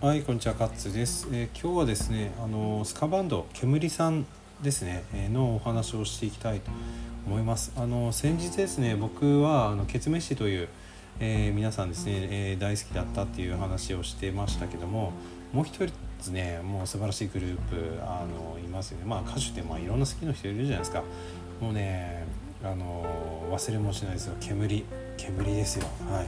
はい、こんにちは、カッツです。えー今日はですね、あのスカバンド煙さんですね、えーのお話をしていきたいと思います。あの先日ですね、僕はあのケツメッシという、えー皆さんですね、え大好きだったっていう話をしてましたけども、もう一人ですね、もう素晴らしいグループあのいますよね。まあ歌手ってまあいろんな好きな人いるじゃないですか。もうね、あの忘れもしないですよ。煙、煙ですよ。はい。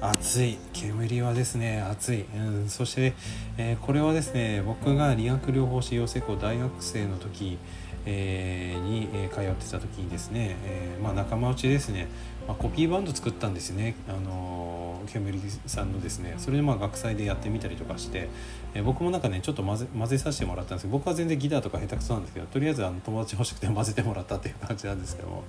暑い。煙はですね暑い、うん、そして、えーこれはですね僕が理学療法士養成校大学生の時、えーに、え通ってた時にですね、えーまあ、仲間内ですね、まあ、コピーバンド作ったんですね、あのー煙さんのですねそれでまあ学祭でやってみたりとかして、えー僕もなんかねちょっと混ぜ混ぜさせてもらったんですけど僕は全然ギターとか下手くそなんですけどとりあえずあの友達欲しくて 混ぜてもらったっていう感じなんですけども、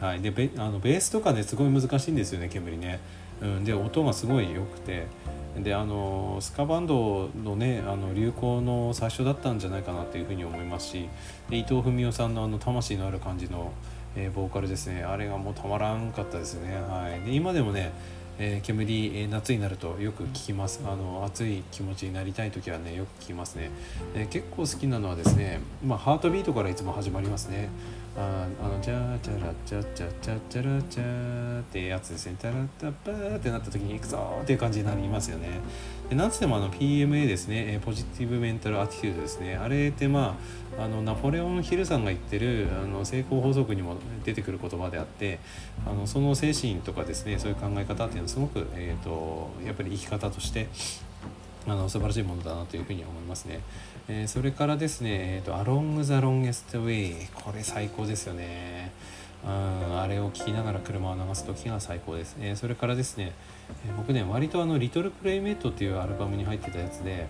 はい、でベあのベースとかねすごい難しいんですよね煙ね。うん、で音がすごい良くて。であのスカバンドのねあの流行の最初だったんじゃないかなっていうふうに思いますしで伊藤文雄さんのあの魂のある感じの、えーボーカルですね。あれがもうたまらんかったですね、はい、で今でもねえー煙、えー夏になるとよく聞きます。あの熱い気持ちになりたい時はねよく聞きますね、えー結構好きなのはですね、まあ、ハートビートからいつも始まりますね。ああの「チャチャラチャチャチャチャラチャ」ってやつですね「タラッタッパー」ってなった時に「行くぞ!」っていう感じになりますよね。でなんつってもあの PMA ですね。えーポジティブメンタルアティテュードですね。あれってまああのナポレオン・ヒルさんが言ってるあの成功法則にも出てくる言葉であってあのその精神とかですねそういう考え方っていうのすごく、えー、とやっぱり生き方としてあの素晴らしいものだなというふうに思いますね。えーそれからですね、えーと、Along the Longest Way これ最高ですよね。うんあれを聞きながら車を流す時が最高です。えーそれからですね、えー僕ね割とあの「リトルプレイメイト」っていうアルバムに入ってたやつで、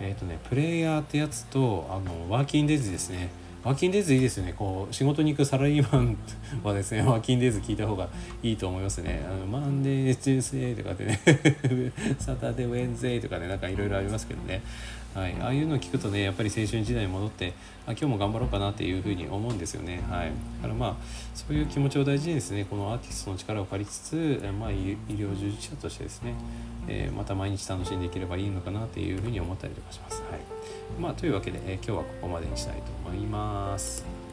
えっ、とねプレイヤーってやつとあのワーキンデイズですね。ワーキンデイズいいですよね。こう仕事に行くサラリーマン はですね、ワーキンデイズ聞いた方がいいと思いますね。あのマンデー、チュースデーとかでね、サタデー、ウェンズデーとかね、なんかいろいろありますけどね。はい、ああいうのを聞くとね、やっぱり青春時代に戻って、あ今日も頑張ろうかなっていうふうに思うんですよね。はい。だからまあ、そういう気持ちを大事にですね、このアーティストの力を借りつつ、まあ、医医療従事者としてですね、えーまた毎日楽しんでいければいいのかなっていうふうに思ったりとかします。はい。まあ、というわけで、え今日はここまでにしたいと思います。